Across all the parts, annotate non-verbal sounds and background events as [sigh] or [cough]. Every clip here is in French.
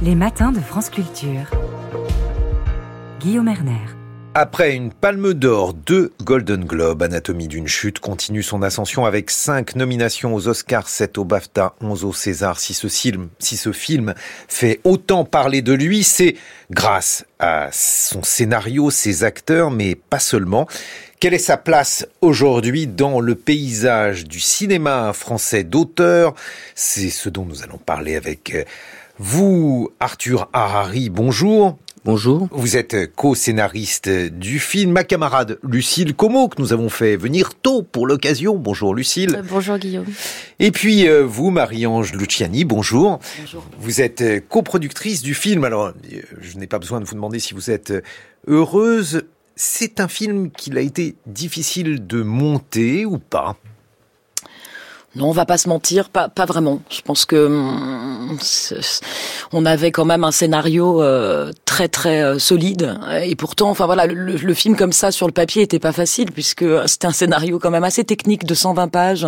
Les matins de France Culture. Guillaume Erner. Après une palme d'or, deux Golden Globe, Anatomie d'une chute continue son ascension avec cinq nominations aux Oscars, 7 au BAFTA, 11 au César. Si ce film, si ce film fait autant parler de lui, c'est grâce à son scénario, ses acteurs, mais pas seulement. Quelle est sa place aujourd'hui dans le paysage du cinéma français d'auteur? C'est ce dont nous allons parler avec euh, vous, Arthur Harari. Bonjour. Bonjour. Vous êtes co-scénariste du film. Ma camarade Lucille Como, que nous avons fait venir tôt pour l'occasion. Bonjour Lucille. Euh, bonjour Guillaume. Et puis euh, vous, Marie-Ange Luciani, bonjour. Bonjour. Vous êtes euh, coproductrice du film. Alors, je n'ai pas besoin de vous demander si vous êtes heureuse. C'est un film qu'il a été difficile de monter ou pas? Non, on va pas se mentir, pas, pas vraiment. Je pense que hum, on avait quand même un scénario euh, très très euh, solide et pourtant, enfin voilà, le, le, film comme ça sur le papier était pas facile puisque c'était un scénario quand même assez technique de 120 pages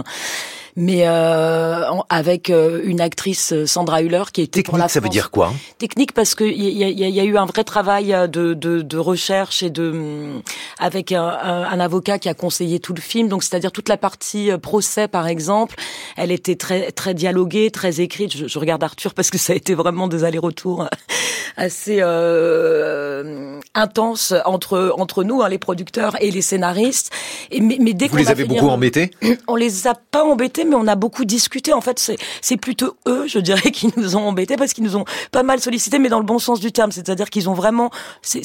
mais euh, avec euh, une actrice euh, Sandra Hüller qui était technique, pour la ça veut dire quoi? Technique parce que il y a, y, y a, eu un vrai travail de, de, de recherche et de mm, avec un, un, avocat qui a conseillé tout le film. Donc c'est-à-dire toute la partie procès par exemple, elle était très très dialoguée, très écrite. Je, je regarde Arthur parce que ça a été vraiment des allers-retours assez euh, intenses entre entre nous, hein, les producteurs et les scénaristes. Et mais, mais dès vous les avez beaucoup embêtés? [clears throat] On les a pas embêtés mais on a beaucoup discuté. En fait, c'est plutôt eux, je dirais, [laughs] qui nous ont embêtés parce qu'ils nous ont pas mal sollicité, mais dans le bon sens du terme. C'est-à-dire qu'ils ont vraiment, c'est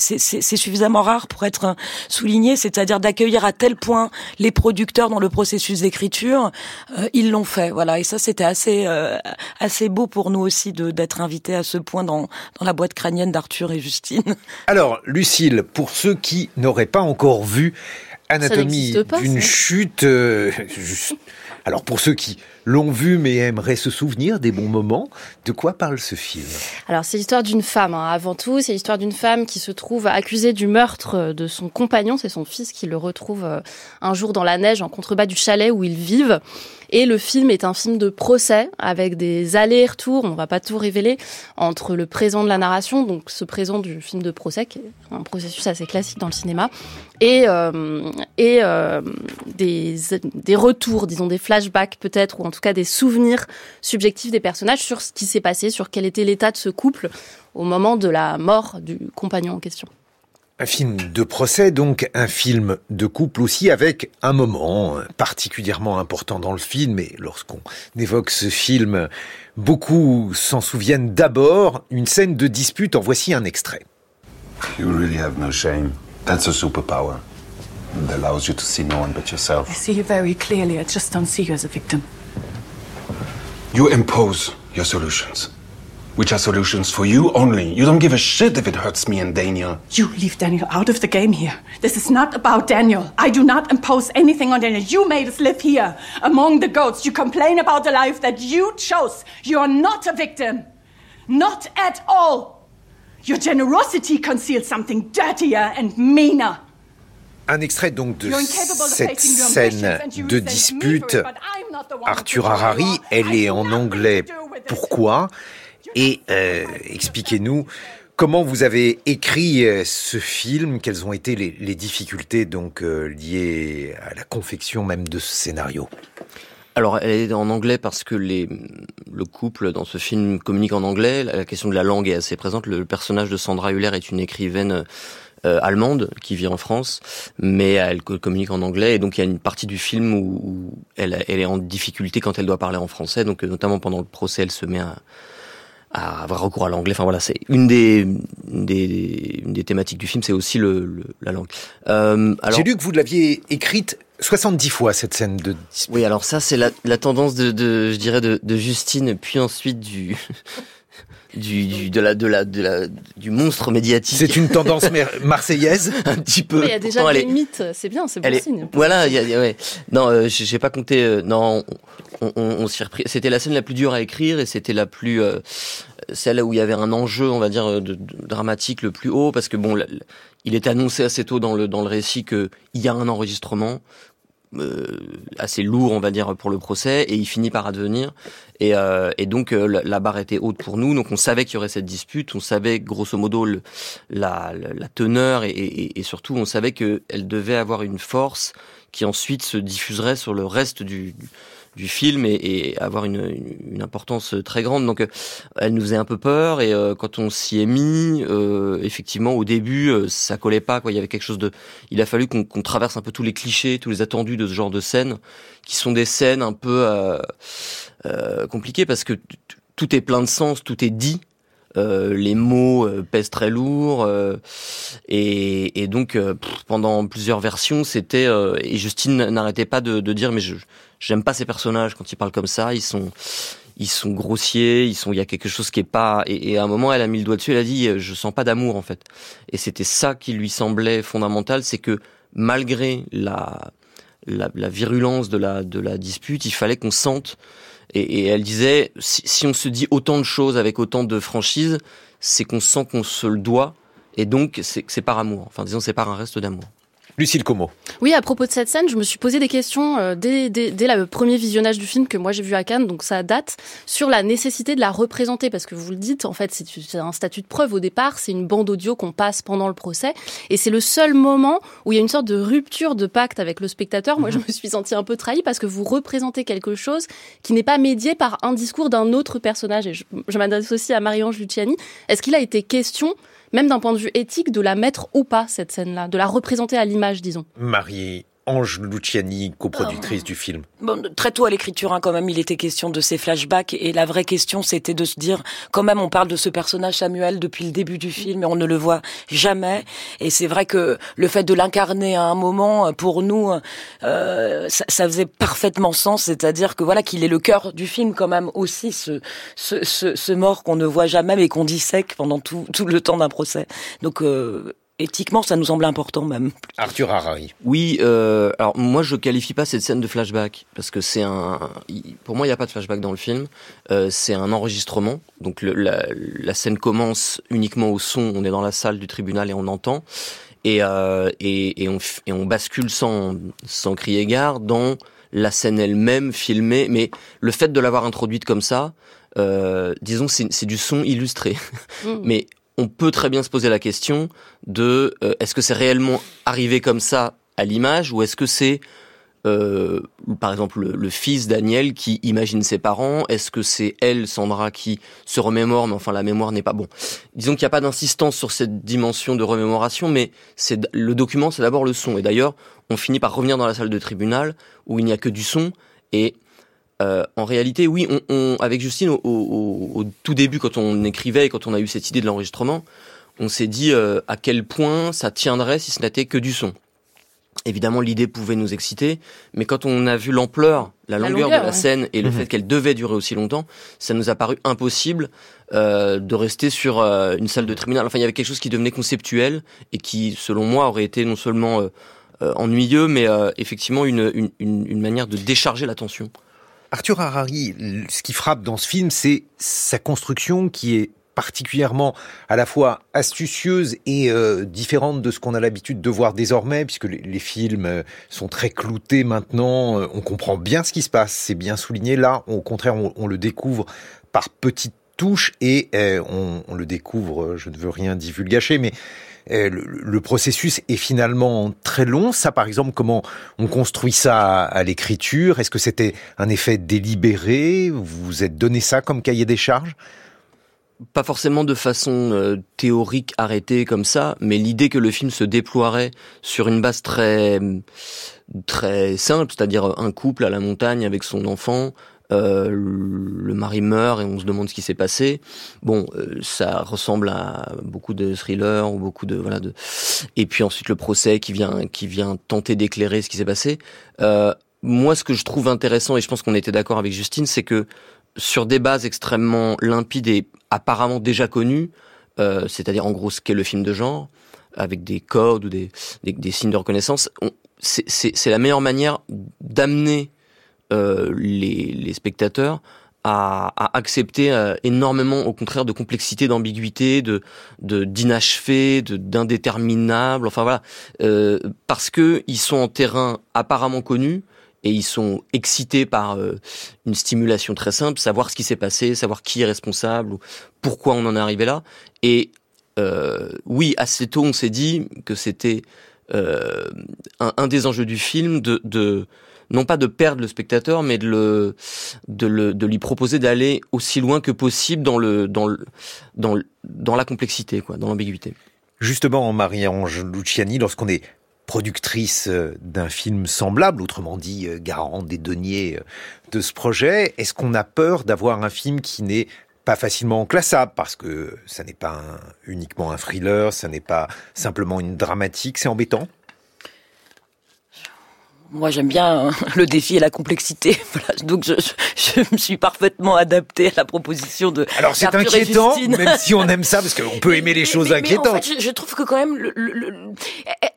suffisamment rare pour être souligné, c'est-à-dire d'accueillir à tel point les producteurs dans le processus d'écriture, euh, ils l'ont fait. Voilà, et ça, c'était assez euh, assez beau pour nous aussi d'être invités à ce point dans dans la boîte crânienne d'Arthur et Justine. [laughs] Alors, Lucille, pour ceux qui n'auraient pas encore vu Anatomie d'une chute. Euh, [laughs] alors pour ceux qui l'ont vu mais aimeraient se souvenir des bons moments, de quoi parle ce film? Alors c'est l'histoire d'une femme, hein. avant tout, c'est l'histoire d'une femme qui se trouve accusée du meurtre de son compagnon, c'est son fils qui le retrouve euh, un jour dans la neige en contrebas du chalet où ils vivent. Et le film est un film de procès avec des allers-retours, on va pas tout révéler, entre le présent de la narration, donc ce présent du film de procès, qui est un processus assez classique dans le cinéma, et, euh, euh, des, des retours, disons des flashbacks peut-être, ou en tout cas des souvenirs subjectifs des personnages sur ce qui s'est passé, sur quel était l'état de ce couple au moment de la mort du compagnon en question. Un film de procès, donc un film de couple aussi, avec un moment particulièrement important dans le film. Et lorsqu'on évoque ce film, beaucoup s'en souviennent d'abord. Une scène de dispute, en voici un extrait. You really have no shame. That's a superpower. It allows you to see no one but yourself. I see you very clearly. I just don't see you as a victim. You impose your solutions. which are solutions for you only. You don't give a shit if it hurts me and Daniel. You leave Daniel out of the game here. This is not about Daniel. I do not impose anything on Daniel. You made us live here among the goats. You complain about the life that you chose. You are not a victim. Not at all. Your generosity conceals something dirtier and meaner. Un extrait donc de cette scène de dispute. Arthur Harari, elle est en anglais. Pourquoi et euh, expliquez-nous comment vous avez écrit euh, ce film, quelles ont été les, les difficultés donc euh, liées à la confection même de ce scénario. Alors, elle est en anglais parce que les, le couple dans ce film communique en anglais. La question de la langue est assez présente. Le personnage de Sandra Hüller est une écrivaine euh, allemande qui vit en France, mais elle communique en anglais. Et donc, il y a une partie du film où, où elle, elle, est en difficulté quand elle doit parler en français. Donc, notamment pendant le procès, elle se met à, à avoir recours à l'anglais. Enfin voilà, c'est une des, une des, une des thématiques du film, c'est aussi le, le, la langue. Euh, J'ai lu que vous l'aviez écrite 70 fois cette scène de. Oui, alors ça c'est la, la tendance de, de, je dirais, de, de Justine, puis ensuite du du, du, de la, de la, de la, du monstre médiatique. C'est une tendance [laughs] marseillaise Un petit peu. Mais il y a déjà des mythes, c'est bien, c'est bon est, signe. Voilà, y a, y a, ouais. Non, euh, j'ai pas compté. Euh, non, on, on, on s'y repris. C'était la scène la plus dure à écrire et c'était la plus euh, celle où il y avait un enjeu, on va dire, de, de, dramatique le plus haut parce que bon, il est annoncé assez tôt dans le dans le récit que il y a un enregistrement euh, assez lourd, on va dire, pour le procès, et il finit par advenir. Et, euh, et donc euh, la, barre était haute pour nous, donc on savait qu'il y aurait cette dispute, on savait grosso modo la, la, teneur, et, et, et, surtout on savait qu'elle devait avoir une force qui ensuite se diffuserait sur le reste du, du film et, et avoir une, une, importance très grande. Donc, euh, elle nous faisait un peu peur et euh, quand on s'y est mis, euh, effectivement, au début, ça collait pas. Quoi, il y avait quelque chose de. Il a fallu qu'on traverse un peu tous les clichés, tous les attendus de ce genre de scènes, qui sont des scènes un peu compliquées parce que tout est plein de sens, tout est dit. Euh, les mots euh, pèsent très lourd euh, et, et, donc pendant plusieurs versions c'était et Justine n'arrêtait pas de, de, dire mais je j'aime pas ces personnages quand ils parlent comme ça ils sont ils sont grossiers ils sont il y a quelque chose qui est pas et, et, à un moment elle a mis le doigt dessus elle a dit je sens pas d'amour en fait. Et c'était ça qui lui semblait fondamental c'est que malgré la, la, la virulence de la de la dispute il fallait qu'on sente et, elle disait, si, on se dit autant de choses avec autant de franchise, c'est qu'on sent qu'on se le doit, et donc c'est par amour. Enfin, disons, c'est par un reste d'amour. Lucille Como. Oui, à propos de cette scène, je me suis posé des questions euh, dès, dès, dès, le premier visionnage du film que moi j'ai vu à Cannes, donc ça date, sur la nécessité de la représenter, parce que vous le dites, en fait, c'est un statut de preuve au départ, c'est une bande audio qu'on passe pendant le procès, et c'est le seul moment où il y a une sorte de rupture de pacte avec le spectateur. Moi, je me suis sentie un peu trahie parce que vous représentez quelque chose qui n'est pas médié par un discours d'un autre personnage. Et je, je m'adresse aussi à Marie-Ange Luciani. Est-ce qu'il a été question même d'un point de vue éthique, de la mettre ou pas, cette scène-là, de la représenter à l'image, disons. Ange Luciani, coproductrice du film. Bon, très tôt à l'écriture, hein, quand même, il était question de ces flashbacks. Et la vraie question, c'était de se dire, quand même, on parle de ce personnage Samuel depuis le début du film et on ne le voit jamais. Et c'est vrai que le fait de l'incarner à un moment, pour nous, euh, ça, ça, faisait parfaitement sens. C'est-à-dire que voilà, qu'il est le cœur du film, quand même, aussi, ce, ce, ce, ce mort qu'on ne voit jamais mais qu'on dissèque pendant tout, tout le temps d'un procès. Donc, euh, éthiquement, ça nous semble important même. Arthur Harari. Oui, euh, alors moi je qualifie pas cette scène de flashback parce que c'est un, pour moi il n'y a pas de flashback dans le film. Euh, c'est un enregistrement, donc le, la, la, scène commence uniquement au son. On est dans la salle du tribunal et on entend et euh, et, et, on, et on bascule sans sans crier gare dans la scène elle-même filmée. Mais le fait de l'avoir introduite comme ça, euh, disons c'est du son illustré. Mm. [laughs] mais on peut très bien se poser la question de euh, est-ce que c'est réellement arrivé comme ça à l'image ou est-ce que c'est euh, par exemple le, fils Daniel qui imagine ses parents? Est-ce que c'est elle, Sandra, qui se remémore Mais enfin, la mémoire n'est pas bon. Disons qu'il n'y a pas d'insistance sur cette dimension de remémoration, mais c'est le document, c'est d'abord le son. Et d'ailleurs, on finit par revenir dans la salle de tribunal où il n'y a que du son et euh, en réalité, oui, on, avec Justine, au, tout début, quand on écrivait et quand on a eu cette idée de l'enregistrement, on s'est dit euh, à quel point ça tiendrait si ce n'était que du son. Évidemment, l'idée pouvait nous exciter, mais quand on a vu l'ampleur, la, longueur, de la scène et le mhm. fait qu'elle devait durer aussi longtemps, ça nous a paru impossible euh, de rester sur une salle de tribunal. Enfin, il y avait quelque chose qui devenait conceptuel et qui, selon moi, aurait été non seulement ennuyeux, mais effectivement une, une manière de décharger l'attention. Arthur Harari, ce qui frappe dans ce film, c'est sa construction qui est particulièrement à la fois astucieuse et euh, différente de ce qu'on a l'habitude de voir désormais, puisque les, films euh, sont très cloutés maintenant, euh, on comprend bien ce qui se passe, c'est bien souligné. Là, au contraire, on, le découvre par petites touches et on, le découvre, je ne veux rien divulgacher, mais le, processus est finalement très long. Ça, par exemple, comment on construit ça à, l'écriture? Est-ce que c'était un effet délibéré? Vous vous êtes donné ça comme cahier des charges? Pas forcément de façon euh, théorique arrêtée comme ça, mais l'idée que le film se déploierait sur une base très très simple, c'est-à-dire un couple à la montagne avec son enfant, euh, le mari meurt et on se demande ce qui s'est passé. Bon, euh, ça ressemble à beaucoup de thrillers ou beaucoup de voilà de. Et puis ensuite le procès qui vient qui vient tenter d'éclairer ce qui s'est passé. Euh, moi, ce que je trouve intéressant et je pense qu'on était d'accord avec Justine, c'est que sur des bases extrêmement limpides et apparemment déjà connues, c'est-à-dire en gros ce qu'est le film de genre, avec des codes ou des, des signes de reconnaissance, c'est la meilleure manière d'amener euh, les, les, spectateurs à, à accepter euh, énormément, au contraire, de complexité, d'ambiguïté, de d'inachevé, de d'indéterminable. Enfin voilà, euh, parce que ils sont en terrain apparemment connu et ils sont excités par euh, une stimulation très simple, savoir ce qui s'est passé, savoir qui est responsable ou pourquoi on en est arrivé là. Et euh, oui, assez tôt, on s'est dit que c'était euh, un, un, des enjeux du film de, de non pas de perdre le spectateur, mais de le, de, le, de lui proposer d'aller aussi loin que possible dans le, dans le, dans, dans la complexité, quoi, dans l'ambiguïté. Justement, Marie-Ange Luciani, lorsqu'on est productrice euh, d'un film semblable, autrement dit euh, garante des deniers euh, de ce projet, est-ce qu'on a peur d'avoir un film qui n'est pas facilement classable parce que ça n'est pas un, uniquement un thriller, ça n'est pas simplement une dramatique, c'est embêtant? Moi, j'aime bien hein, [laughs] le défi et la complexité. [laughs] Voilà. Donc, je, je, me suis parfaitement adapté à la proposition de. Alors, c'est inquiétant, même si on aime ça, parce qu'on peut aimer les choses mais, inquiétantes. Mais en fait, je, je, trouve que quand même, le, le,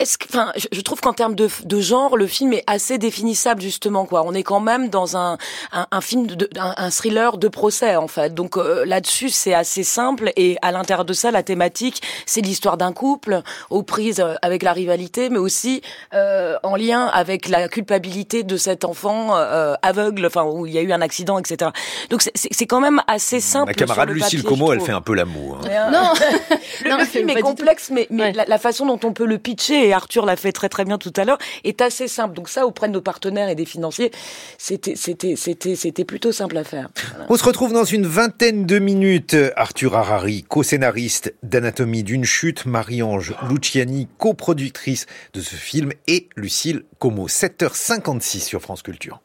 est-ce que, enfin, je, je trouve qu'en termes de, de, genre, le film est assez définissable justement. Quoi, on est quand même dans un, un, un film, de, un, un, thriller de procès en fait. Donc euh, là-dessus, c'est assez simple. Et à l'intérieur de ça, la thématique, c'est l'histoire d'un couple aux prises euh, avec la rivalité, mais aussi euh, en lien avec la culpabilité de cet enfant euh, aveugle, enfin où il y a eu un accident, etc. Donc c'est quand même assez simple. Ma camarade Lucille Como, elle fait un peu l'amour. Hein. Non, [laughs] le, non, le film est complexe, mais, mais ouais. la, la, façon dont on peut le pitcher, et Arthur l'a fait très très bien tout à l'heure, est assez simple. Donc ça, auprès de nos partenaires et des financiers, c'était c'était c'était c'était plutôt simple à faire. Voilà. On se retrouve dans une vingtaine de minutes. Arthur Harari, co-scénariste d'Anatomie d'une chute, Marie-Ange Luciani, coproductrice de ce film, et Lucille Como. 7h56 sur France Culture.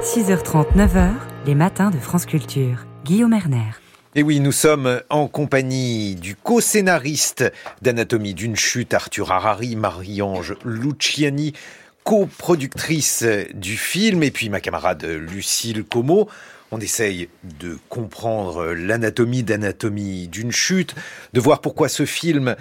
6h30, 9h, les matins de France Culture. Guillaume Erner. Et oui, nous sommes en compagnie du co-scénariste d'Anatomie d'une chute, Arthur Harari, Marie-Ange Luciani, coproductrice du film, et puis ma camarade Lucille Como. On essaye de comprendre l'anatomie d'Anatomie d'une chute, de voir pourquoi ce film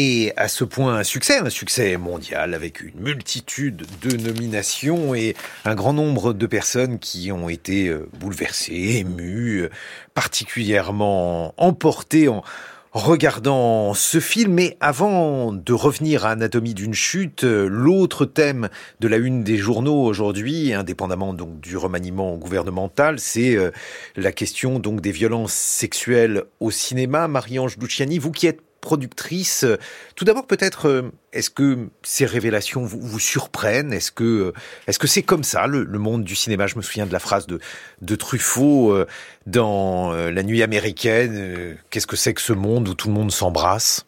et à ce point un succès, un succès mondial avec une multitude de nominations et un grand nombre de personnes qui ont été bouleversées, émues, particulièrement emportées en regardant ce film. Mais avant de revenir à Anatomie d'une chute, l'autre thème de la une des journaux aujourd'hui, indépendamment donc du remaniement gouvernemental, c'est la question donc des violences sexuelles au cinéma. Marie-Ange Luciani, vous qui êtes productrice. Tout d'abord, peut-être, est-ce que ces révélations vous, surprennent? Est-ce que est-ce que c'est comme ça le, monde du cinéma? Je me souviens de la phrase de, Truffaut euh, dans euh, La Nuit américaine. Euh, Qu'est-ce que c'est que ce monde où tout le monde s'embrasse?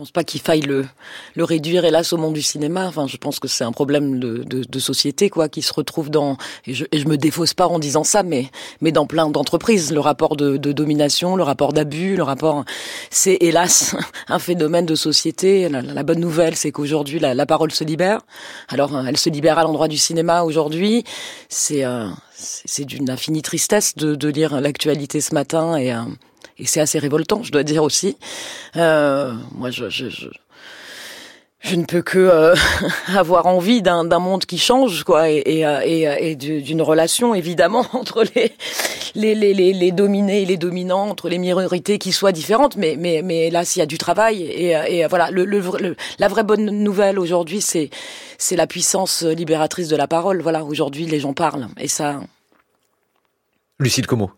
Pense pas qu'il faille le, le réduire, hélas, au monde du cinéma. Enfin, je pense que c'est un problème de, de, de, société, quoi, qui se retrouve dans. Et je, et je me défausse pas en disant ça, mais mais dans plein d'entreprises, le rapport de, de, domination, le rapport d'abus, le rapport, c'est hélas [laughs] un phénomène de société. La, la bonne nouvelle, c'est qu'aujourd'hui la, la, parole se libère. Alors, elle se libère à l'endroit du cinéma aujourd'hui. C'est euh, c'est d'une infinie tristesse de, de lire l'actualité ce matin et euh, et c'est assez révoltant, je dois dire aussi. Euh, moi, je, je, je, je, ne peux que euh, [laughs] avoir envie d'un monde qui change, quoi, et, et, et, et d'une relation évidemment [laughs] entre les les, les, les, dominés et les dominants, entre les minorités qui soient différentes. Mais, mais, mais là, s'il y a du travail, et, et voilà, le, le, le, la vraie bonne nouvelle aujourd'hui, c'est c'est la puissance libératrice de la parole. Voilà, aujourd'hui, les gens parlent, et ça. Lucille Como.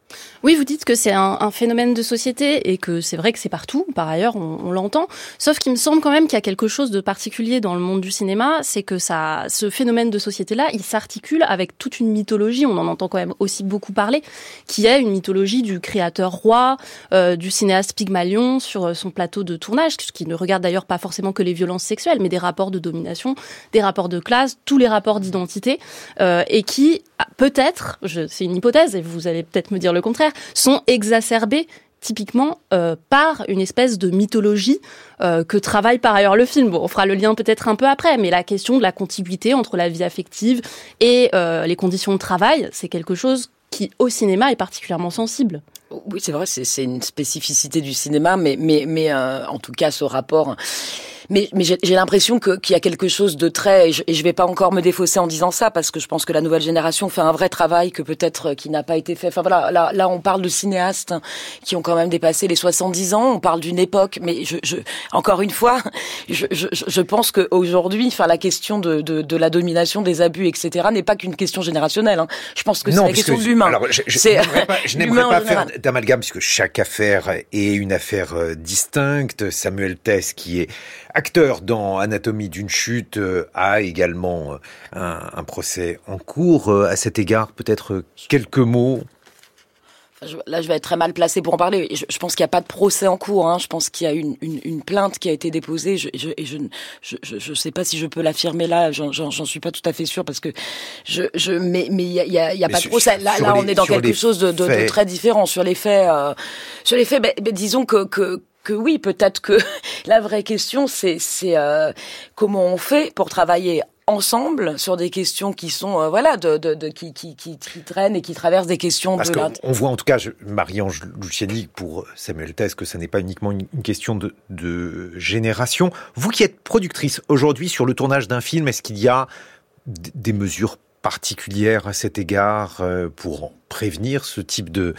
Oui, vous dites que c'est un, un, phénomène de société et que c'est vrai que c'est partout. Par ailleurs, on, on l'entend. Sauf qu'il me semble quand même qu'il y a quelque chose de particulier dans le monde du cinéma, c'est que ça, ce phénomène de société-là, il s'articule avec toute une mythologie. On en entend quand même aussi beaucoup parler, qui est une mythologie du créateur roi, euh, du cinéaste Pygmalion sur son plateau de tournage, qui ne regarde d'ailleurs pas forcément que les violences sexuelles, mais des rapports de domination, des rapports de classe, tous les rapports d'identité, euh, et qui peut-être, c'est une hypothèse, et vous allez peut-être me dire le contraire sont exacerbés typiquement euh, par une espèce de mythologie euh, que travaille par ailleurs le film. Bon, on fera le lien peut-être un peu après, mais la question de la contiguïté entre la vie affective et euh, les conditions de travail, c'est quelque chose qui, au cinéma, est particulièrement sensible. Oui, c'est vrai, c'est une spécificité du cinéma, mais, en tout cas, ce rapport mais, mais j'ai l'impression qu'il y a quelque chose de très, et je, et je vais pas encore me défausser en disant ça, parce que je pense que la nouvelle génération fait un vrai travail que peut-être euh, qui n'a pas été fait. Enfin voilà, là, là on parle de cinéastes qui ont quand même dépassé les 70 ans, on parle d'une époque, mais je, je, encore une fois, [laughs] je, je, je pense qu'aujourd'hui, enfin la question de, de, de, la domination, des abus, etc., n'est pas qu'une question générationnelle. Hein. Je pense que c'est la question de l'humain. Alors, je, je n'aimerais pas, [laughs] faire d'amalgame, puisque chaque affaire est une affaire euh, distincte. Samuel Tess, qui est acteur dans Anatomie d'une chute, euh, a également euh, un, un procès en cours. À cet égard, peut-être quelques mots là, je vais être très mal placé pour en parler. Je, je pense qu'il n'y a pas de procès en cours. Hein. Je pense qu'il y a une, une, une, plainte qui a été déposée. Je, je, et je ne je, sais pas si je peux l'affirmer là. J'en suis pas tout à fait sûr parce que je, je mais mais il y a, y a, y a pas de procès. Là, là, on est dans quelque chose de, de, de, très différent sur les faits. Euh, sur les faits, ben, ben, disons que, que que oui, peut-être que [laughs] la vraie question, c'est euh, comment on fait pour travailler ensemble sur des questions qui sont euh, voilà de, de, de qui, qui, qui, qui, traînent et qui traversent des questions Parce de on voit en tout cas Marie-Ange Luciani pour Samuel Tess que ce n'est pas uniquement une, question de, de génération. Vous qui êtes productrice aujourd'hui sur le tournage d'un film, est-ce qu'il y a des mesures particulières à cet égard euh, pour prévenir ce type de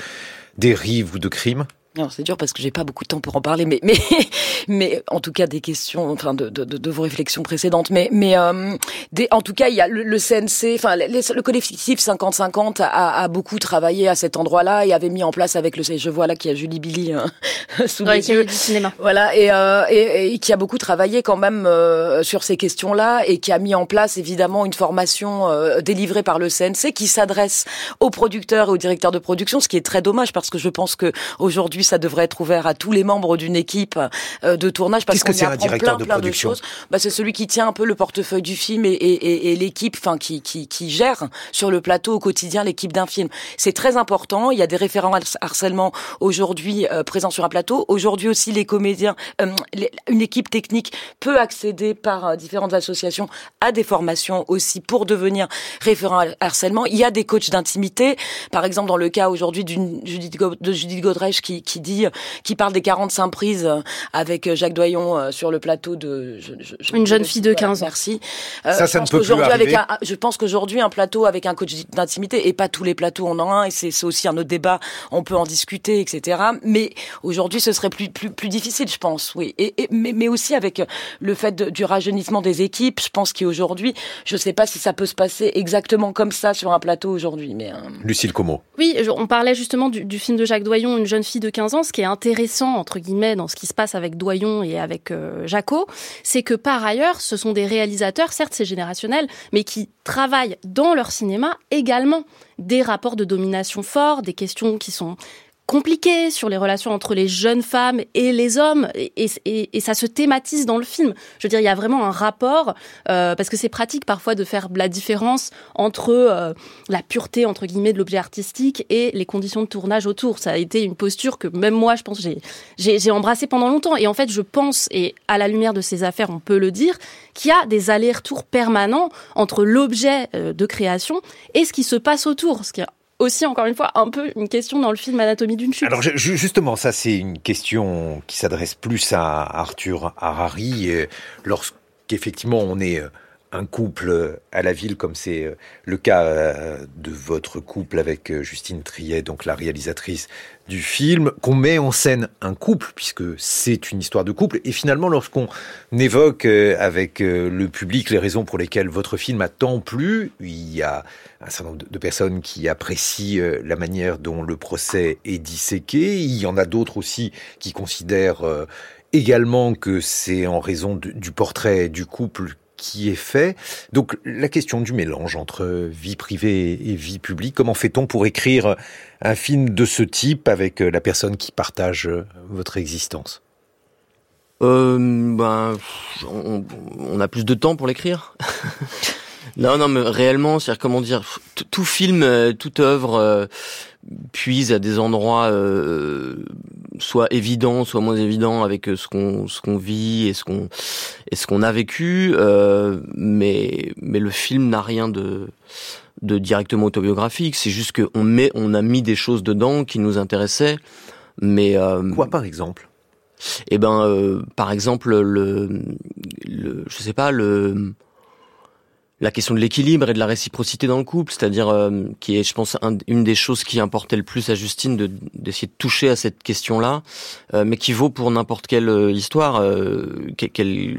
dérive ou de crime? Non, c'est dur parce que j'ai pas beaucoup de temps pour en parler, mais mais [laughs] mais en tout cas des questions, enfin de de, de vos réflexions précédentes, mais mais euh, des, en tout cas il y a le, le CNC, enfin le collectif 50-50 a, a, beaucoup travaillé à cet endroit-là et avait mis en place avec le, je vois là qu'il y a Julie Billy euh, [laughs] sous les yeux, du cinéma, voilà et, euh, et, et qui a beaucoup travaillé quand même euh, sur ces questions-là et qui a mis en place évidemment une formation euh, délivrée par le CNC qui s'adresse aux producteurs et aux directeurs de production, ce qui est très dommage parce que je pense que aujourd'hui ça devrait être ouvert à tous les membres d'une équipe euh, de tournage parce qu'on y apprend plein, de, plein de choses. Bah, c'est celui qui tient un peu le portefeuille du film et, et, et l'équipe, enfin qui, qui, qui gère sur le plateau au quotidien l'équipe d'un film. C'est très important. Il y a des référents harcèlement aujourd'hui euh, présents sur un plateau. Aujourd'hui aussi, les comédiens, euh, une équipe technique peut accéder par différentes associations à des formations aussi pour devenir référent harcèlement. Il y a des coachs d'intimité, par exemple dans le cas aujourd'hui de Judith Godrèche qui, qui dit, qui parle des 45 prises avec Jacques Doyon euh, sur le plateau de je, une jeune fille de 15 ans. Merci. Euh, ça, ça ne peut plus arriver. Avec un, je pense qu'aujourd'hui un plateau avec un coach d'intimité et pas tous les plateaux en ont un et c'est aussi un autre débat. On peut en discuter, etc. Mais aujourd'hui, ce serait plus plus plus difficile, je pense. Oui. Et, et mais, mais aussi avec le fait de, du rajeunissement des équipes, je pense qu'aujourd'hui, je sais pas si ça peut se passer exactement comme ça sur un plateau aujourd'hui. Mais euh... Lucille Como. Oui, on parlait justement du, du film de Jacques Doyon, une jeune fille de 15 ans, ce qui est intéressant, entre guillemets, dans ce qui se passe avec Doyon et avec euh, c'est que par ailleurs, ce sont des réalisateurs, certes c'est générationnel, mais qui travaillent dans leur cinéma également. Des rapports de domination forts, des questions qui sont compliqué sur les relations entre les jeunes femmes et les hommes et, ça se thématise dans le film. Je veux dire, il y a vraiment un rapport euh, parce que c'est pratique parfois de faire la différence entre euh, la pureté entre guillemets de l'objet artistique et les conditions de tournage autour. Ça a été une posture que même moi, je pense, j'ai j'ai embrassé pendant longtemps. Et en fait, je pense et à la lumière de ces affaires, on peut le dire, qu'il y a des allers-retours permanents entre l'objet euh, de création et ce qui se passe autour, aussi, encore une fois, un peu une question dans le film Anatomie d'une chute. Alors justement, ça c'est une question qui s'adresse plus à Arthur Harari, lorsqu'effectivement on est euh, un couple à la ville, comme c'est euh, le cas euh, de votre couple avec Justine Triet, donc la réalisatrice du film, qu'on met en scène un couple, puisque c'est une histoire de couple, et finalement lorsqu'on évoque avec le public les raisons pour lesquelles votre film a tant plu, il y a un certain nombre de personnes qui apprécient euh, la manière dont le procès est disséqué. Il y en a d'autres aussi qui considèrent euh, également que c'est en raison du portrait du couple qui est fait. Donc la question du mélange entre vie privée et vie publique, comment fait-on pour écrire un film de ce type avec euh, la personne qui partage votre existence? Euh, ben, on, a plus de temps pour l'écrire. [laughs] Non, non, mais réellement, c'est comment dire, tout film, euh, toute œuvre euh, puise à des endroits euh, soit évidents, soit moins évidents avec ce qu'on ce qu'on vit et ce qu'on et ce qu'on a vécu. mais mais le film n'a rien de de directement autobiographique. C'est juste qu'on met, on a mis des choses dedans qui nous intéressaient. Mais quoi, par exemple? Eh ben, euh, par exemple, le, le, je sais pas, le, la question de l'équilibre et de la réciprocité dans le couple, c'est-à-dire euh, qui est, je pense, une des choses qui importait le plus à Justine de d'essayer de toucher à cette question-là, euh, mais qui vaut pour n'importe quelle euh, histoire. Euh, quelle,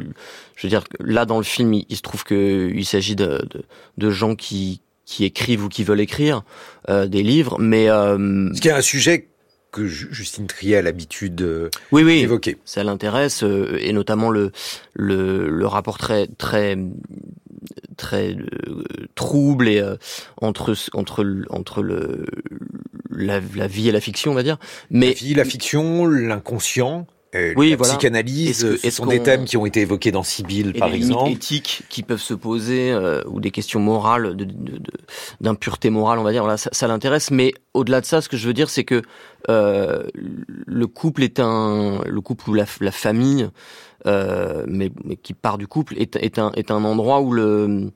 je veux dire, là dans le film, il, se trouve que il s'agit de, de, de, gens qui qui écrivent ou qui veulent écrire des livres, mais ce qui est un sujet que Justine Trier a l'habitude euh, oui, oui, d'évoquer. Ça l'intéresse euh, et notamment le, le, le rapport très très très euh, trouble et entre entre entre le la, la, vie et la fiction on va dire mais la vie la fiction l'inconscient euh, oui, la voilà. psychanalyse, ce sont des thèmes qui ont été évoqués dans Sibyl, par des exemple. éthiques qui peuvent se poser, euh, ou des questions morales, d'impureté de, de, morale, on va dire. Voilà, ça, ça l'intéresse. Mais au-delà de ça, ce que je veux dire, c'est que euh, le couple est un, le couple ou la, la famille, euh, mais, mais, qui part du couple, est, est, un, est un endroit où le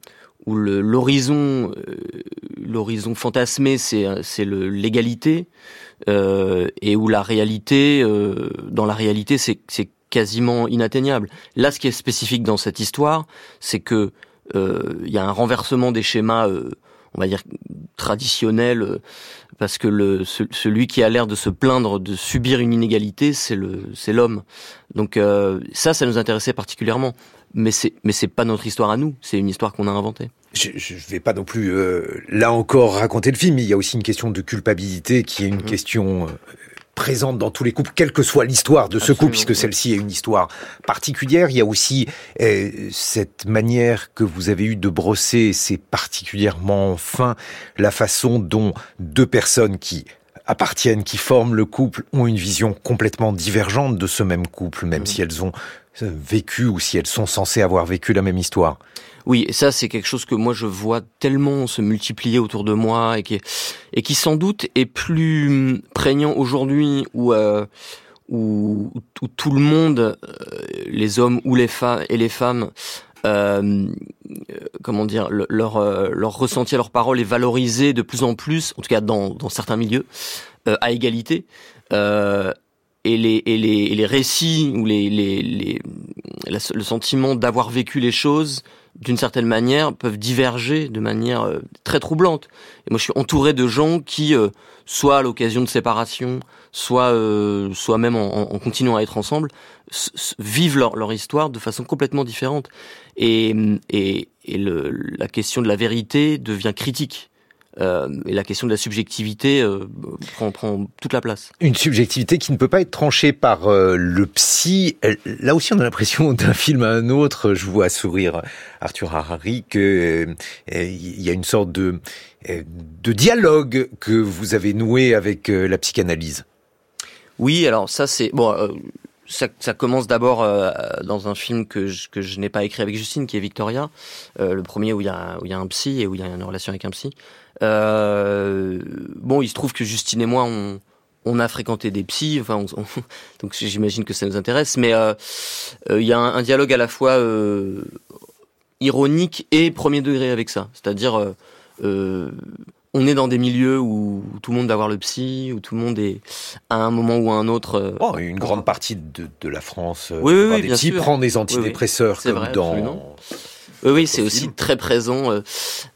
où l'horizon euh, l'horizon fantasmé c'est c'est l'égalité euh, et où la réalité, euh, dans la réalité, c'est quasiment inatteignable. Là, ce qui est spécifique dans cette histoire, c'est que euh, il y a un renversement des schémas, on va dire traditionnels, parce que le, celui qui a l'air de se plaindre de subir une inégalité, c'est le, c'est l'homme. Donc ça, ça nous intéressait particulièrement. Mais c'est, mais c'est pas notre histoire à nous. C'est une histoire qu'on a inventée je ne vais pas non plus, euh, là encore, raconter le film, il y a aussi une question de culpabilité qui est une mhm. question euh, présente dans tous les couples, quelle que soit l'histoire de ce couple, puisque celle-ci est une histoire particulière. Il y a aussi euh, cette manière que vous avez eue de brosser, c'est particulièrement fin, la façon dont deux personnes qui appartiennent, qui forment le couple, ont une vision complètement divergente de ce même couple, même si elles ont vécu ou si elles sont censées avoir vécu la même histoire. Oui, et ça c'est quelque chose que moi je vois tellement se multiplier autour de moi et qui et qui sans doute est plus hum, prégnant aujourd'hui où, euh, où, où tout le monde, euh, les hommes ou les femmes et les femmes euh, comment dire, leur, euh, leur ressenti, leur parole est valorisé de plus en plus, en tout cas dans, dans certains milieux, à égalité. Euh, et les, les, les récits ou les, les, les le sentiment d'avoir vécu les choses d'une certaine manière, peuvent diverger de manière euh, très troublante. Et moi, je suis entouré de gens qui, euh, soit à l'occasion de séparation, soit, euh, soit même en, continuant à être ensemble, vivent leur, leur, histoire de façon complètement différente. Et, et, et la question de la vérité devient critique. Euh, et la question de la subjectivité euh, prend, prend, toute la place. Une subjectivité qui ne peut pas être tranchée par euh, le psy. Là aussi, on a l'impression [laughs] d'un film à un autre. Je vois sourire Arthur Harari que il y a une sorte de de dialogue que vous avez noué avec la psychanalyse. Oui, alors ça c'est bon. Ça, ça, commence d'abord dans un film que je, que je n'ai pas écrit avec Justine, qui est Victoria, le premier où il y a où il y a un psy et où il y a une relation avec un psy. Euh, bon, il se trouve que Justine et moi, on, on a fréquenté des psys, enfin, [laughs] donc j'imagine que ça nous intéresse, mais euh, euh, il y a un, dialogue à la fois ironique et premier degré avec ça. C'est-à-dire, on est dans des milieux où tout le monde va voir le psy, où tout le monde est à un moment ou à un autre. Oh, une grande partie de, de la France oui, oui, oui, des psys prend des antidépresseurs comme vrai, dans. Oui, oui, c'est aussi très présent.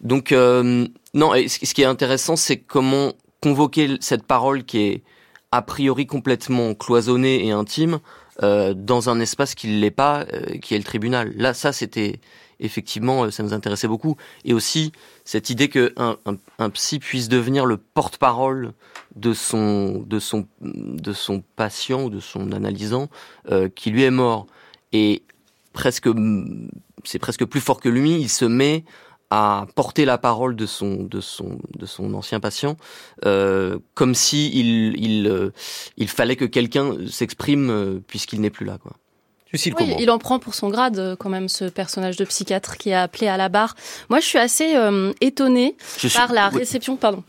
Donc, non, et ce qui est intéressant, c'est comment convoquer cette parole qui est a priori complètement cloisonnée et intime euh, dans un espace qui ne l'est pas, euh, qui est le tribunal. Là, ça, c'était effectivement, euh, ça nous intéressait beaucoup. Et aussi cette idée que un, psy puisse devenir le porte-parole de son, de son, de son patient ou de son analysant euh, qui lui est mort. Et presque, c'est presque plus fort que lui. Il se met à porter la parole de son de son de son ancien patient euh, comme si il il, euh, il fallait que quelqu'un s'exprime euh, puisqu'il n'est plus là quoi. Oui, il en prend pour son grade euh, quand même ce personnage de psychiatre qui est appelé à la barre. Moi, je suis assez euh, étonnée par la réception. Pardon.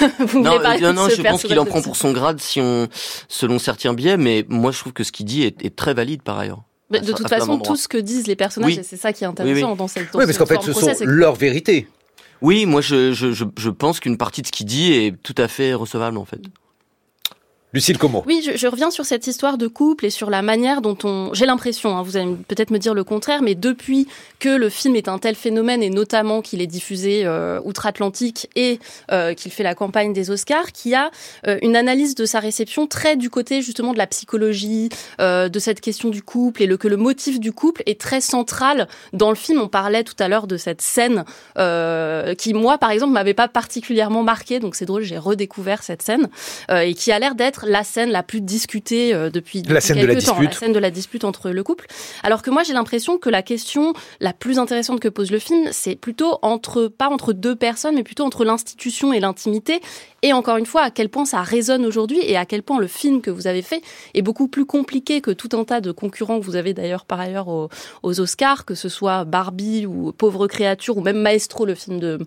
[laughs] Vous non, non, non je pense qu'il en prend pour son grade si on, selon certains biais, mais moi, je trouve que ce qu'il dit est, est très valide par ailleurs de toute façon, tout ce que disent les personnages, c'est ça qui est intéressant dans cette dans Oui, parce qu'en fait, ce sont leurs vérités. Oui, moi, je, je, je, je pense qu'une partie de ce qu'il dit est tout à fait recevable, en fait. Lucille Como. Oui, je, reviens sur cette histoire de couple et sur la manière dont on. J'ai l'impression, hein, vous allez peut-être me dire le contraire, mais depuis que le film est un tel phénomène et notamment qu'il est diffusé euh, outre-Atlantique et euh, qu'il fait la campagne des Oscars, qu'il y a euh, une analyse de sa réception très du côté justement de la psychologie, de cette question du couple et que le motif du couple est très central dans le film. On parlait tout à l'heure de cette scène qui, moi, par exemple, m'avait pas particulièrement marqué, donc c'est drôle, j'ai redécouvert cette scène et qui a l'air d'être la scène la plus discutée euh, depuis, depuis la scène de la temps, dispute. la scène de la dispute entre le couple. Alors que moi, j'ai l'impression que la question la plus intéressante que pose le film, c'est plutôt entre pas entre deux personnes, mais plutôt entre l'institution et l'intimité. Et encore une fois, à quel point ça résonne aujourd'hui et à quel point le film que vous avez fait est beaucoup plus compliqué que tout un tas de concurrents que vous avez d'ailleurs par ailleurs aux, aux, Oscars, que ce soit Barbie ou Pauvre créature ou même Maestro, le film de,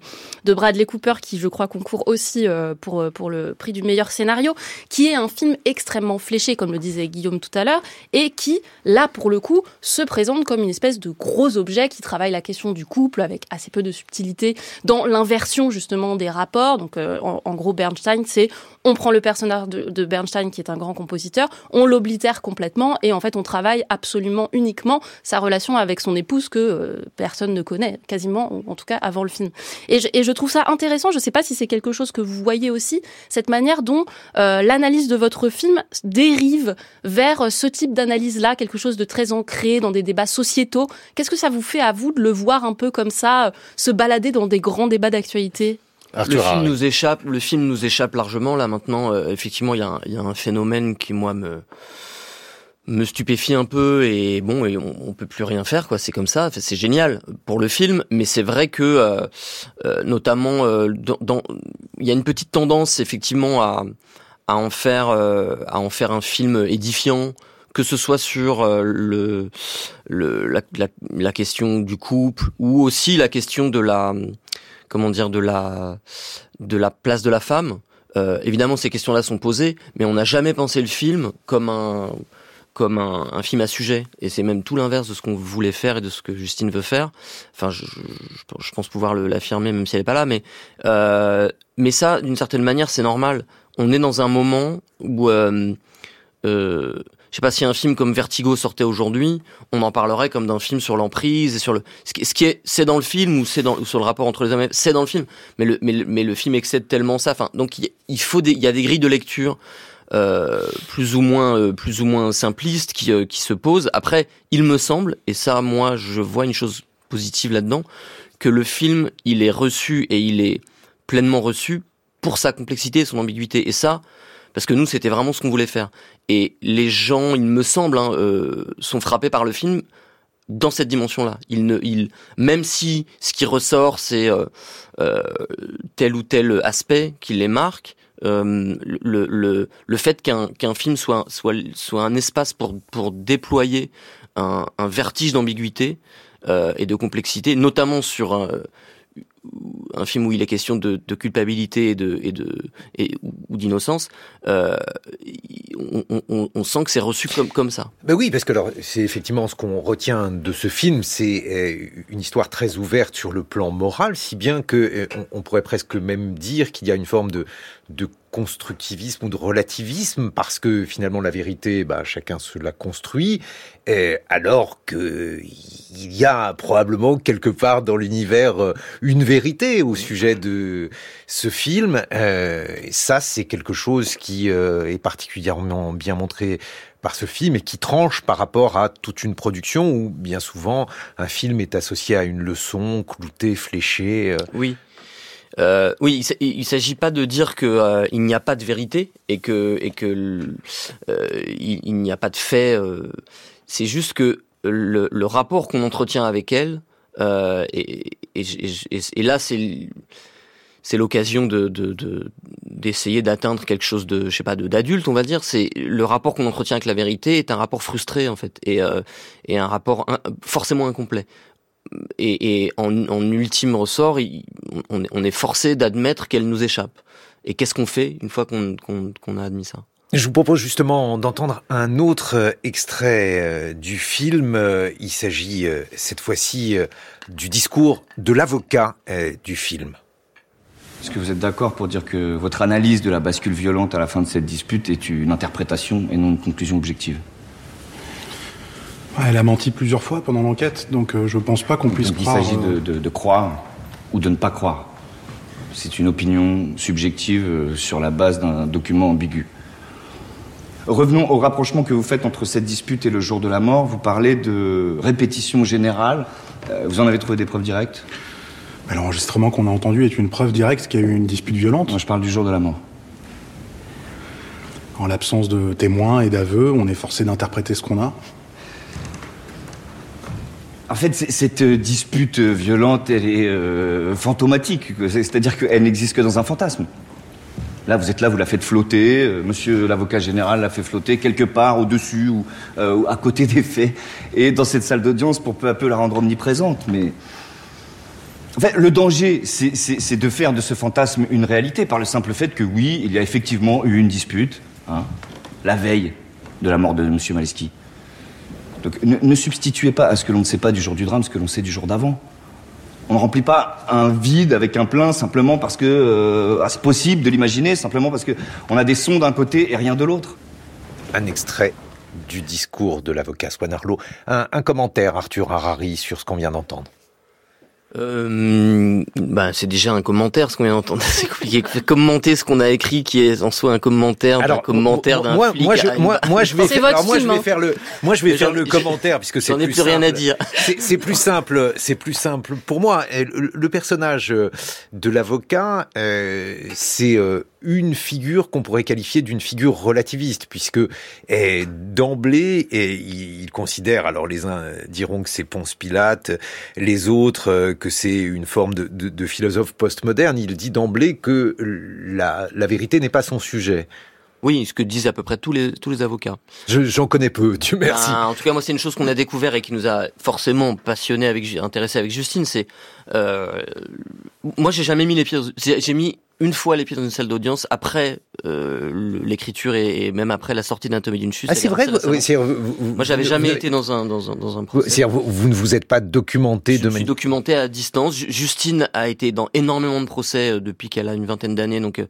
de Bradley Cooper, qui je crois concourt aussi euh, pour, pour le prix du meilleur scénario, qui est un film extrêmement fléché, comme le disait Guillaume tout à l'heure, et qui, là, pour le coup, se présente comme une espèce de gros objet qui travaille la question du couple avec assez peu de subtilité dans l'inversion, justement, des rapports. Donc, euh, en, gros, Bernstein, c'est on prend le personnage de, Bernstein, qui est un grand compositeur, on l'oblitère complètement, et en fait, on travaille absolument uniquement sa relation avec son épouse que euh, personne ne connaît, quasiment, en tout cas, avant le film. Et je, et je trouve ça intéressant, je ne sais pas si c'est quelque chose que vous voyez aussi, cette manière dont euh, l'analyse de votre film dérive vers ce type d'analyse-là, quelque chose de très ancré dans des débats sociétaux. Qu'est-ce que ça vous fait à vous de le voir un peu comme ça, se balader dans des grands débats d'actualité? Arthur le film nous échappe, le film nous échappe largement là maintenant. Euh, effectivement, il y, y, a un phénomène qui moi me me stupéfie un peu et bon et on, on peut plus rien faire quoi c'est comme ça c'est génial pour le film mais c'est vrai que euh, euh, notamment euh, dans il y a une petite tendance effectivement à à en faire à en faire un film édifiant que ce soit sur le, le la, question du couple ou aussi la question de la comment dire de la de la place de la femme euh, évidemment ces questions là sont posées mais on n'a jamais pensé le film comme un comme un, film à sujet. Et c'est même tout l'inverse de ce qu'on voulait faire et de ce que Justine veut faire. Enfin, je, pense pouvoir l'affirmer même si elle n'est pas là. Mais, euh, mais ça, d'une certaine manière, c'est normal. On est dans un moment où... Euh, euh, je sais pas si un film comme Vertigo sortait aujourd'hui, on en parlerait comme d'un film sur l'emprise et sur le ce qui, est c'est dans le film ou c'est dans ou sur le rapport entre les hommes c'est dans le film mais le mais le, mais le film excède tellement ça enfin donc il, faut des il y a des grilles de lecture euh, plus ou moins euh, plus ou moins simpliste qui euh, qui se pose. Après, il me semble et ça moi je vois une chose positive là-dedans que le film, il est reçu et il est pleinement reçu pour sa complexité son ambiguïté et ça parce que nous c'était vraiment ce qu'on voulait faire. Et les gens, il me semble hein, euh, sont frappés par le film dans cette dimension-là. Il même si ce qui ressort, c'est euh, euh, tel ou tel aspect qui les marque, le, fait qu'un film soit, un espace pour, déployer un, un vertige d'ambiguïté et de complexité, notamment sur un, film où il est question de, culpabilité et de et de et, ou d'innocence, euh, on, sent que c'est reçu comme comme ça. Ben oui, parce que alors c'est effectivement ce qu'on retient de ce film, c'est une histoire très ouverte sur le plan moral, si bien que on, on pourrait presque même dire qu'il y a une forme de de constructivisme ou de relativisme parce que finalement la vérité, bah, chacun se la construit, et alors que il y a probablement quelque part dans l'univers une vérité au sujet de ce film. Euh, ça, c'est quelque chose qui euh, est particulièrement bien montré par ce film et qui tranche par rapport à toute une production où bien souvent un film est associé à une leçon cloutée, fléchée. Oui. Euh, oui, il ne s'agit pas de dire que euh, n'y a pas de vérité et que euh, il, n'y a pas de fait. C'est juste que le, rapport qu'on entretient avec elle et, là c'est l'occasion de d'essayer de, d'atteindre quelque chose de je sais pas d'adulte on va dire c'est le rapport qu'on entretient avec la vérité est un rapport frustré en fait et un rapport forcément incomplet et, et en, en, ultime ressort, il, on, on, est forcé d'admettre qu'elle nous échappe. Et qu'est-ce qu'on fait une fois qu'on qu qu a admis ça je vous propose justement d'entendre un autre extrait du film. Il s'agit cette fois-ci du discours de l'avocat du film. Est-ce que vous êtes d'accord pour dire que votre analyse de la bascule violente à la fin de cette dispute est une interprétation et non une conclusion objective? Elle a menti plusieurs fois pendant l'enquête, donc euh, je pense pas qu'on puisse donc croire... Il s'agit euh, de, de, de, croire ou de ne pas croire. C'est une opinion subjective euh, sur la base d'un document ambigu. Revenons au rapprochement que vous faites entre cette dispute et le jour de la mort. Vous parlez de répétition générale. Vous en avez trouvé des preuves directes? Bah, L'enregistrement qu'on a entendu est une preuve directe qu'il y a eu une dispute violente. Moi, je parle du jour de la mort. En l'absence de témoins et d'aveux, on est forcé d'interpréter ce qu'on a. En fait, cette dispute violente, elle est euh, fantomatique. C'est-à-dire qu'elle n'existe que dans un fantasme. Là, vous êtes là, vous la faites flotter. Euh, monsieur l'avocat général l'a fait flotter quelque part au-dessus ou euh, à côté des faits. Et dans cette salle d'audience, pour peu à peu la rendre omniprésente. Mais. Le danger, c'est de faire de ce fantasme une réalité par le simple fait que, oui, il y a effectivement eu une dispute, hein, la veille de la mort de monsieur Maleski. Donc ne, substituez pas à ce que l'on ne sait pas du jour du drame ce que l'on sait du jour d'avant. On ne remplit pas un vide avec un plein simplement parce que euh, c'est possible de l'imaginer, simplement parce que on a des sons d'un côté et rien de l'autre. Un extrait du discours de l'avocat Swan Arlo. Un commentaire, Arthur Harari, sur ce qu'on vient d'entendre. Euh, ben c'est déjà un commentaire ce qu'on vient d'entendre. [laughs] C'est compliqué. Commenter ce qu'on a écrit, qui est en soi un commentaire, alors, un commentaire d'un moi, flic. Moi, je, moi, moi, je vais, faire, alors, moi, je vais film, faire le, moi, je vais faire le commentaire puisque c'est J'en ai plus, plus rien simple. à dire. [laughs] C'est plus simple. C'est plus simple pour moi. Le, le personnage de l'avocat, euh, c'est euh, une figure qu'on pourrait qualifier d'une figure relativiste, puisque eh, d'emblée, eh, il, il, considère, alors les uns diront que c'est Ponce Pilate, les autres euh, que c'est une forme de, de, de philosophe postmoderne, il dit d'emblée que la, la vérité n'est pas son sujet. Oui, ce que disent à peu près tous les tous les avocats. J'en connais peu, Dieu merci. Ben, en tout cas, moi, c'est une chose qu'on a découvert et qui nous a forcément passionné avec intéressé avec Justine. C'est euh, moi, j'ai jamais mis les pieds. J'ai mis une fois les pieds dans une salle d'audience après euh, l'écriture et, et, même après la sortie d'Anatomie d'une chute. Ah, c'est vrai. Oui, vous, vous, Moi, j'avais jamais vous, été dans un dans un dans un procès. Vous, vous, ne vous êtes pas documenté je de me suis documenté à distance. Justine a été dans énormément de procès depuis qu'elle a une vingtaine d'années, donc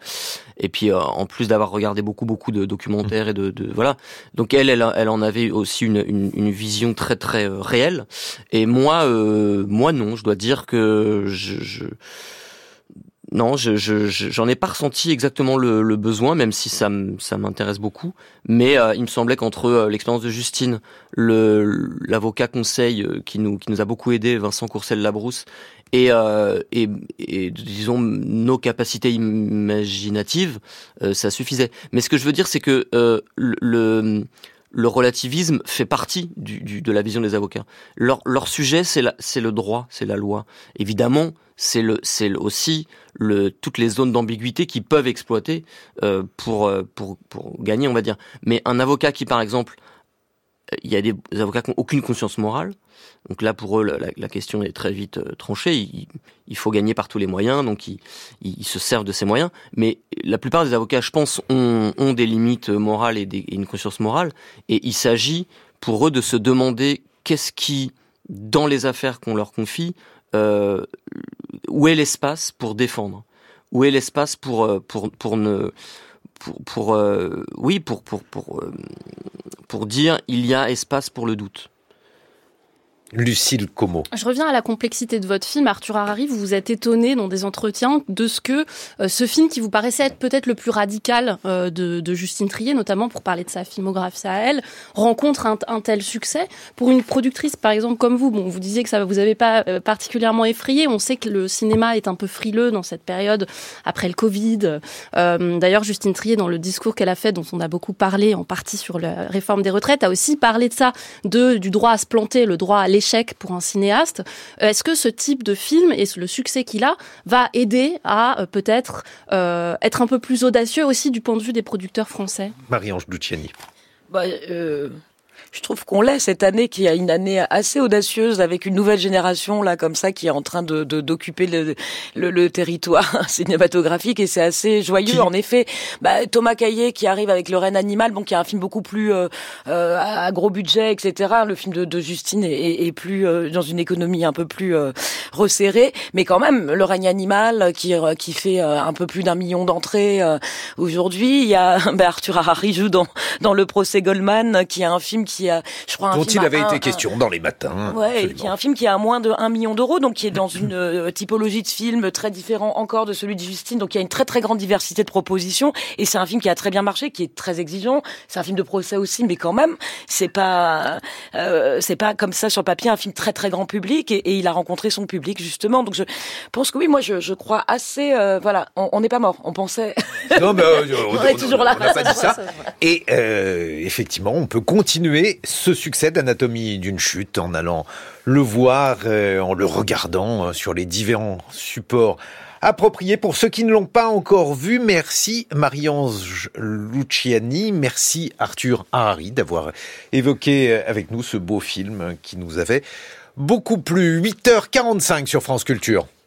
et puis euh, en plus d'avoir regardé beaucoup beaucoup de documentaires et de, de voilà. Donc elle, elle, elle en avait aussi une, une, une vision très très euh, réelle. Et moi, euh, moi non, je dois dire que je, je non, je, je, j'en ai pas ressenti exactement le, besoin, même si ça, m'intéresse beaucoup. Mais euh, il me semblait qu'entre euh, l'expérience de Justine, l'avocat conseil euh, qui nous, a beaucoup aidé, Vincent Courcel-Labrousse, et, euh, et, et, disons nos capacités imaginatives, ça suffisait. Mais ce que je veux dire, c'est que le le relativisme fait partie du, du, de la vision des avocats. Leur, leur sujet, c'est le droit, c'est la loi. Évidemment, c'est le, aussi le, toutes les zones d'ambiguïté qui peuvent exploiter euh, pour, pour, pour gagner, on va dire. Mais un avocat qui, par exemple, il y a des avocats qui n'ont aucune conscience morale. Donc là, pour eux, la, question est très vite euh, tranchée. Il, faut gagner par tous les moyens, donc ils, se servent de ces moyens. Mais la plupart des avocats, je pense, ont, des limites morales et, une conscience morale. Et il s'agit pour eux de se demander qu'est-ce qui, dans les affaires qu'on leur confie, euh, où est l'espace pour défendre? Où est l'espace pour, pour, pour ne pour, pour euh, oui pour pour pour euh, pour dire il y a espace pour le doute. Lucille Como. Je reviens à la complexité de votre film, Arthur Harari. Vous vous êtes étonné dans des entretiens de ce que euh, ce film, qui vous paraissait être peut-être le plus radical euh, de, Justine Trier, notamment pour parler de sa filmographie à elle, rencontre un, tel succès pour une productrice, par exemple comme vous. Bon, vous disiez que ça vous avez pas euh, particulièrement effrayé. On sait que le cinéma est un peu frileux dans cette période après le Covid. D'ailleurs, Justine Trier, dans le discours qu'elle a fait, dont on a beaucoup parlé, en partie sur la réforme des retraites, a aussi parlé de ça, de du droit à se planter, le droit à l'échec pour un cinéaste. Est-ce que ce type de film et le succès qu'il a va aider à euh, peut-être euh, être un peu plus audacieux aussi du point de vue des producteurs français? Marie-Ange Luciani. Bah, euh, je trouve qu'on l'est cette année, qui a une année assez audacieuse avec une nouvelle génération là comme ça qui est en train de d'occuper le, le, le, territoire [laughs] cinématographique et c'est assez joyeux. En effet, bah, Thomas Caillet qui arrive avec Le Reine animal, bon qui a un film beaucoup plus euh, euh à gros budget, etc. Le film de, de Justine est, est plus euh, dans une économie un peu plus euh, resserrée, mais quand même Le Règne animal qui qui fait un peu plus d'un million d'entrées aujourd'hui. Il y a [laughs] bah, Arthur Harari joue dans dans le procès Goldman qui a un film qui qui a, je crois, un dont film il avait été un- question dans les matins. Ouais, qui est un film qui a moins de 1 million d'euros, donc qui est dans une euh, typologie de film très différent encore de celui de Justine. Donc il y a une très très grande diversité de propositions et c'est un film qui a très bien marché, qui est très exigeant. C'est un film de procès aussi, mais quand même, c'est pas euh, c'est pas comme ça sur papier un film très très grand public et, et il a rencontré son public justement. Donc je pense que oui, moi je, je crois assez. euh, voilà, on n'est pas mort. On pensait. Non, mais, euh, [laughs] On est toujours là. On n'a pas dit ça. Et effectivement, on peut continuer ce succès d'Anatomie d'une chute en allant le voir, euh, en le regardant euh, sur les différents supports appropriés. Pour ceux qui ne l'ont pas encore vu, merci Marie-Ange Luciani, merci Arthur Harari d'avoir évoqué euh, avec nous ce beau film qui nous avait beaucoup plu. 8h45 sur France Culture.